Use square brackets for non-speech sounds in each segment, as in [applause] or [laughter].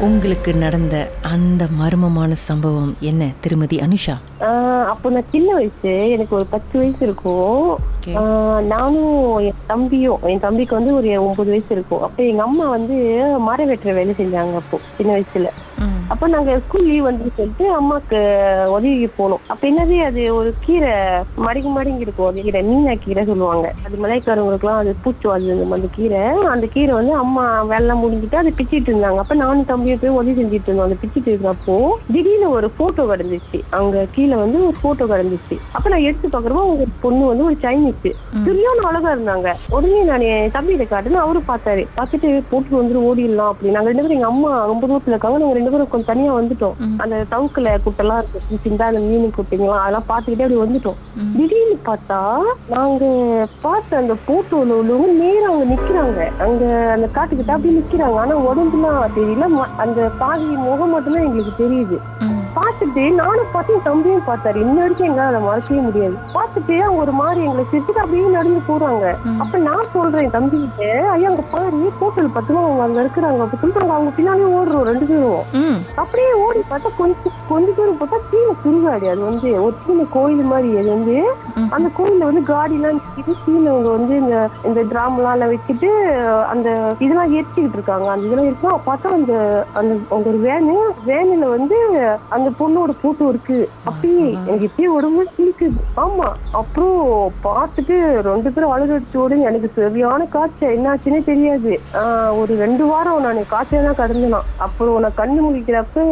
உங்களுக்கு நடந்த அந்த மர்மமான சம்பவம் என்ன திருமதி அனுஷா? அப்போ நான் சின்ன வயசு எனக்கு ஒரு பத்து வயசு இருக்கும். நானும் என் தம்பியும் என் தம்பிக்கு வந்து ஒரு ஒன்பது வயசு இருக்கும். அப்ப எங்க அம்மா வந்து மரம் வெட்டுற வேலை செஞ்சாங்க அப்போ சின்ன வயசுல. அப்ப நாங்க ஸ்கூல் லீவ் வந்து சொல்லிட்டு அம்மாக்கு உதவிக்கு போனோம். அப்ப என்னது அது ஒரு கீரை மடிக்கு மடிங்கி இருக்கும் அது கீரை மீனா கீரை சொல்லுவாங்க. அது மலைக்காரவங்களுக்கு எல்லாம் அது பூச்சோ அது அந்த- கீரை. அந்த கீரை வந்து அம்மா வேலை முடிஞ்சுட்டு அதை பிச்சிட்டு இருந்தாங்க. அப்ப நானும் தம்பியும் போய் உதவி செஞ்சுட்டு இருந்தோம். அந்த பிச்சிட்டு இருந்தப்போ திடீர்னு ஒரு போட்டோ கிடந்துச்சு அங்க கீழே வந்து ஒரு போட்டோ கிடந்துச்சு அப்ப நான் எடுத்து பாக்குறப்போ ஒரு பொண்ணு வந்து ஒரு சைனீஸ் சரியான அழகா இருந்தாங்க. உடனே நான் என் தம்பியில காட்டுன்னு. அவரு பார்த்தாரு. பார்த்துட்டு போட்டு வந்துட்டு ஓடிடலாம் அப்படி நாங்க ரெண்டு பேரும் எங்க அம்மா ரொம்ப தூரத்துல இருக்காங்க. நாங்க ரெண்டு பேரும் கொஞ்சம் தனியா வந்துட்டோம். அந்த தவுக்குல குட்டெல்லாம் இருக்கு. சின்ன அந்த மீன் குட்டைங்களாம் அதெல்லாம் பார்த்துக்கிட்டே அப்படி வந்துட்டோம். திடீர்னு பார்த்தா நாங்க பார்த்த அந்த போட்டோல உள்ளவங்க நேரா அங்க நிக்கிறாங்க. அங்க அந்த காட்டுக்கிட்ட அப்படி நிக்கிறாங்க. ஆனா உடம்புலாம் தெரியல. அந்த பாதி முகம் மட்டும்தான் எங்களுக்கு தெரியுது. பார்த்துட்டு நானும் பார்த்து என் தம்பியும் பார்த்தாரு. இன்ன வரைக்கும் எங்களால அதை மறக்கவே முடியாது. பார்த்துட்டு அவங்க ஒரு மாதிரி எங்களை சிரிச்சுட்டு அப்படியே நடந்து போறாங்க. அப்ப நான் சொல்றேன் என் தம்பி கிட்ட ஐயா அங்க பாரு போட்டல் பத்துமா அவங்க அங்க இருக்கிறாங்க. அப்படி சொல்லிட்டு அவங்க பின்னாலே ஓடுறோம் ரெண்டு பேரும். அப்படியே ஓடி பார்த்தா கொஞ்சம் கொஞ்ச தூரம் பார்த்தா கீழே சுடுகாடு அது வந்து ஒரு சின்ன கோயில் மாதிரி அது வந்து அந்த கோயில்ல வந்து காடி எல்லாம் நிறுத்திட்டு கீழே அவங்க வந்து இந்த இந்த டிராம் எல்லாம் வச்சுட்டு அந்த இதெல்லாம் எரிச்சுக்கிட்டு இருக்காங்க. அந்த இதெல்லாம் இருக்கா பார்த்தா அந்த அந்த ஒரு வேனு வேனில வந்து அந்த பொண்ணோட போட்டோ இருக்கு. அப்படியே எனக்கு இப்பயே உடம்பு சிரிக்குது ஆமா. அப்புறம் பார்த்துட்டு ரெண்டு பேரும் ஓடுங்க எனக்கு சரியான காய்ச்சல். என்னாச்சுன்னே தெரியாது. ஒரு ரெண்டு வாரம் நான் காய்ச்சல் தான் கடந்தேனா அப்புறம் நான் கண்ணு முழிக்கிறப்ப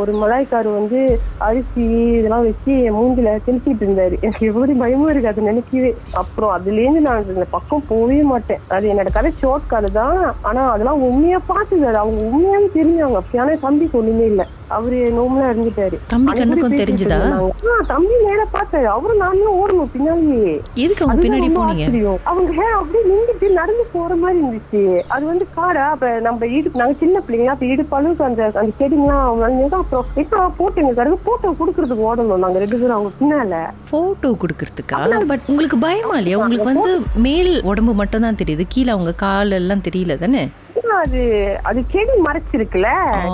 ஒரு மலாய்க்காரு வந்து அரிசி இதெல்லாம் வச்சு மூஞ்சில தெளிச்சிட்டு இருந்தாரு. எனக்கு எப்படி பயமும் இருக்கு அது நினைக்கவே. அப்புறம் அதுலேருந்து நான் இந்த பக்கம் போகவே மாட்டேன். அது என்னோட கதை ஷோர்ட் கதை தான். ஆனா அதெல்லாம் உண்மையா பார்த்தது. அது அவங்க உண்மையாவே தெரிஞ்சாங்க. அப்படியான தம்பிக்கு ஒண்ணுமே இல்லை. அவரு நோம்பலா இருந்துட்டாரு தம்பி கண்ணுக்கும் தெரிஞ்சுதா? தம்பி நேரா பார்த்தாரு அவரும் நானும் ஓடணும் பின்னாடியே. எதுக்கு அவங்க பின்னாடி போனீங்க. அவங்க அப்படியே நின்றுட்டு நடந்து போற மாதிரி இருந்துச்சு. அது வந்து காடா அப்ப நம்ம இடுப்பு நாங்க சின்ன பிள்ளைங்க அப்ப இடுப்பு அளவுக்கு அந்த அந்த செடிங்கெல்லாம் வளர்ந்தது அப்புறம் இப்ப போட்டோங்க கருது போட்டோ கொடுக்கறதுக்கு ஓடணும் நாங்க ரெண்டு பேரும் அவங்க பின்னால. போட்டோ கொடுக்கறதுக்கா? பட் உங்களுக்கு பயமா இல்லையா? உங்களுக்கு வந்து மேல் உடம்பு மட்டும் தான் தெரியுது. கீழே அவங்க கால் எல்லாம் தெரியல தானே? அது அது செடி மறைச்சிருக்குல்ல.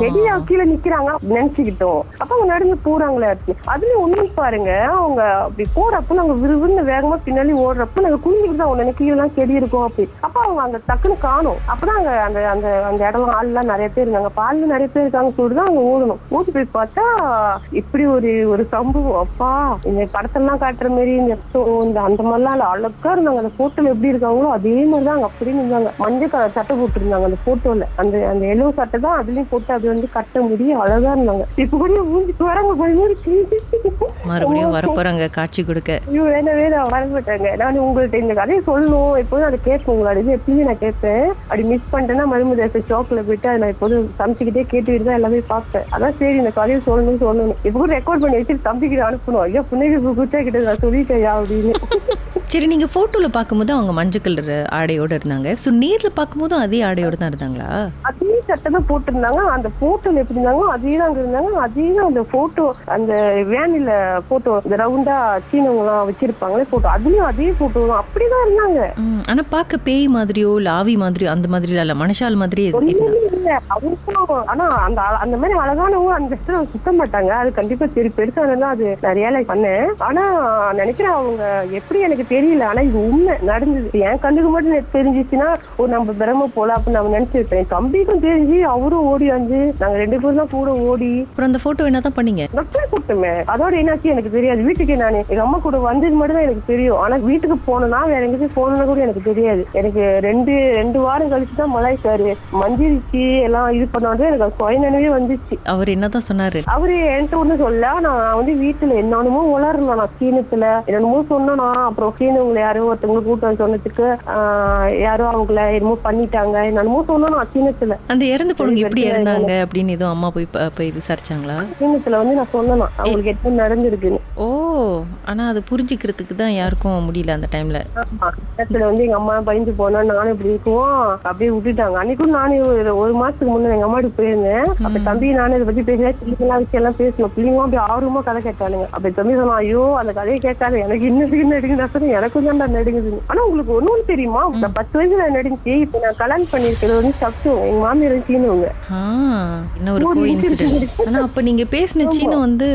செடி கீழே நிக்கிறாங்க நினைச்சுக்கிட்டோம். அப்ப அவங்க நடந்து போறாங்களே அதுலயும் ஒண்ணும் பாருங்க அவங்க அப்படி போறப்ப நாங்க விறுவிறுன்னு வேகமா பின்னாடி ஓடுறப்ப நாங்க குனிஞ்சுக்கிட்டு தான் அவங்க கீழே எல்லாம் செடி இருக்கும் அப்படி. அப்ப அவங்க அங்க டக்குன்னு காணும். அப்பதான் அங்க அந்த அந்த அந்த இடம் ஆள்லாம் நிறைய பேர் இருந்தாங்க. பால்ல நிறைய பேர் இருக்காங்க சொல்லிட்டு தான் அவங்க ஓடணும் ஓடி போய் பார்த்தா இப்படி ஒரு ஒரு சம்பவம். அப்பா இந்த படத்தெல்லாம் காட்டுற மாதிரி இந்த அந்த மாதிரிலாம். அழகா இருந்தாங்க. அந்த போட்டோல எப்படி இருக்காங்களோ அதே மாதிரிதான் அங்க அப்படியே இருந்தாங்க. மஞ்சள் கலர் சட்டை போட்டுருந்தாங்க அந்த போட்டோல. அந்த அந்த எல்லோ சட்டை தான் அதுலயும் போட்டு அது வந்து கட்ட முடியும் அழகா இருந்தாங்க. இப்ப கூட மூஞ்சிக்கு வராங்க மறுபடியும் வரப்போறாங்க காட்சி கொடுக்க. ஐயோ வேணாம் வேணாம் வரமாட்டாங்க நான் உங்கள்ட்ட இந்த கதையை சொல்லணும். எப்போதும் அதை கேட்பேன் உங்களோட இது எப்பயுமே நான் கேட்பேன்? அப்படி மிஸ் பண்ணிட்டேன்னா மறுமுறை ஷாப்ல போயிட்டு அதை நான் எப்போதும் சமைச்சுக்கிட்டே கேட்டுக்கிட்டு தான் எல்லாமே பார்ப்பேன். அதான் சரி இந்த கதையை சொல்லணும் சொல்லணும். இப்போ கூட ரெக்கார்ட் பண்ணி வச்சுட்டு தம்பிக்கிட்ட அனுப்பணும். ஐயா புன்னகை குச்சா கிட்ட நான் சொல்லிட்டேயா அப்படின்னு. சரி நீங்க போட்டோல பார்க்கும்போது அவங்க மஞ்சள் கலர் ஆடையோட இருந்தாங்க. சோ நேர்ல பார்க்கும்போது அதே ஆடையோட தான் இருந்தாங்களா அதே சட்டை தான் போட்டிருந்தாங்க. அந்த போட்டோல எப்படி இருந்தாங்க அதே தான் இருந்தாங்க. அதே தான் அந்த போட்டோ அந்த வேனில போட்டோ இந்த ரவுண்டா சீனவங்க எல்லாம் வச்சிருப்பாங்களே போட்டோ அதுலயும் அதே போட்டோ தான். அப்படிதான் இருந்தாங்க. ம், ஆனா பார்க்க பேய் மாதிரியோ ஆவி மாதிரியோ அந்த மாதிரி இல்ல. மனுஷால் மாதிரியே இல்ல அவருக்கும் ஆனா அந்த அந்த மாதிரி அழகானவங்க அந்த இடத்துல சுத்த மாட்டாங்க. அது கண்டிப்பா சரி பெருசானதான் அது நான் ரியலைஸ் பண்ணேன். ஆனா நினைக்கிறேன் அவங்க எப்படி எனக்கு தெரியல. ஆனா இது உண்மை நடந்தது. என் கண்ணுக்கு மட்டும் தெரிஞ்சிச்சுன்னா ஒரு நம்ம பிரம்ம போல அப்படின்னு நம்ம நினைச்சிருப்பேன். என் தம்பிக்கும் தெரிஞ்சு அவரும் ஓடி வந்து நாங்க ரெண்டு பேரும் தான் கூட ஓடி. அப்புறம் அந்த போட்டோ என்னதான் பண்ணீங்க? நொட்டை கூட்டமே அதோட என்னாச்சு எனக்கு தெரியாது. வீட்டுக்கு நான் எங்க அம்மா கூட வந்தது மட்டும் தான் எனக்கு தெரியும். ஆனா வீட்டுக்கு போனேன்னா வேற எங்கேயும் போனோம்னா கூட எனக்கு தெரியாது. எனக்கு ரெண்டு ரெண்டு வாரம் கழிச்சு தான் மலாய் சாரு. மஞ்சிருச்சு எல்லாம் இது பண்ணாலும் எனக்கு சுய நினைவே வந்துச்சு. அவர் என்னதான் சொன்னாரு? அவரு என்கிட்ட ஒண்ணும் சொல்ல நான் வந்து வீட்டுல என்னென்னமோ உளறலாம் நான் சீனத்துல என்னென்னமோ சொன்னா அப்புறம் சீனவங்களை யாரோ ஒருத்தவங்க கூட்டம் சொன்னதுக்கு யாரோ அவங்கள என்னமோ பண்ணிட்டாங்க. என்னென்னமோ சொன்னா நான் சீனத்துல அந்த இறந்து போனவங்க எப்படி இறந்தாங்க அப்படின்னு எதுவும் அம்மா போய் போய் விசாரிச்சாங்களா? சீனத்துல வந்து நான் சொன்னேன் அவங்களுக்கு எப்படி நடந்திருக்குன்னு. ஓ ஆனா அது புரிஞ்சுக்கிறதுக்கு தான் யாருக்கும் முடியல அந்த டைம்ல வந்து எங்க அம்மா பயந்து போனா நானும் இப்படி இருக்கும் அப்படியே விட்டுட்டாங்க. அன்னைக்கும் நானும் ஒரு மாசத்துக்கு முன்ன எங்க அம்மா போயிருந்தேன். அப்ப தம்பி நானும் இதை பத்தி பேசுறேன் பிள்ளைங்களா விஷயம் எல்லாம் பேசணும். பிள்ளைங்களும் அப்படி ஆர்வமா கதை கேட்டானுங்க. அப்ப தம்பி சொன்னா ஐயோ அந்த கதையை கேட்காது. எனக்கு இன்னதுக்கு நடுங்க நான் சொன்னேன். எனக்கும் தான் நடுங்குது ஆனா உங்களுக்கு ஒண்ணும் தெரியுமா? நான் பத்து வயசுல நடுங்குச்சு இப்ப நான் கல்யாணம் பண்ணிருக்கிறது வந்து சப்தம். எங்க மாமியார் சீனவங்க ஆனா அப்ப நீங்க பேசின சீனம் வந்து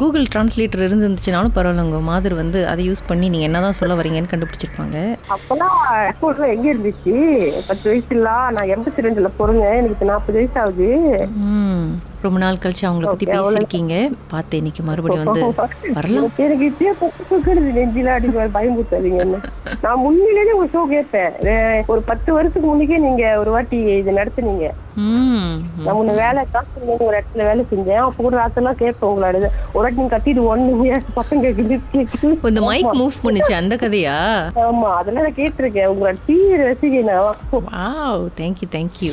கூகுள் டிரான்ஸ்லேட்டர் இருந்துச்சுனாலும் பரவாயில்ல உங்க மாதர் வந்து அதை யூஸ் பண்ணி நீங்க என்னதான் சொல்ல வரீங்கன்னு கண்டுபிடிச்சிருப்பாங்க. அப்பெல்லாம் ஸ்கூல்ல எங்க இருந்துச்சு? பத்து வயசு இல்ல நான் எண்பத்தி ரெண்டுல பிறங்க எனக்கு நாற்பது வயசு ஆகுது. ரொம்ப நாள் கழிச்சு அவங்கள பத்தி பேசியிருக்கீங்க. பார்த்தேன் இன்னைக்கு மறுபடியும் வந்து [laughs] வரலாம். எனக்கு இப்பயே பத்து தூக்குறது நெஞ்சில அடி பயமுறுத்தாதீங்க நான் முன்னிலேயே உங்க ஷோ கேட்பேன். ஒரு பத்து வருஷத்துக்கு முன்னுக்கே நீங்க ஒரு வாட்டி இது நடத்துனீங்க. நான் முன்ன வேலை காசு ஒரு இடத்துல வேலை செஞ்சேன். அப்ப கூட ராத்தெல்லாம் கேட்பேன் உங்களோட. ஒரு வாட்டி நீங்க கட்டிட்டு ஒண்ணு பசங்க இந்த மைக் மூவ் பண்ணுச்சு அந்த கதையா? ஆமா அதெல்லாம் நான் கேட்டிருக்கேன். உங்களோட தீவிர ரசிகை நான் தேங்க்யூ தேங்க்யூ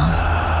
down.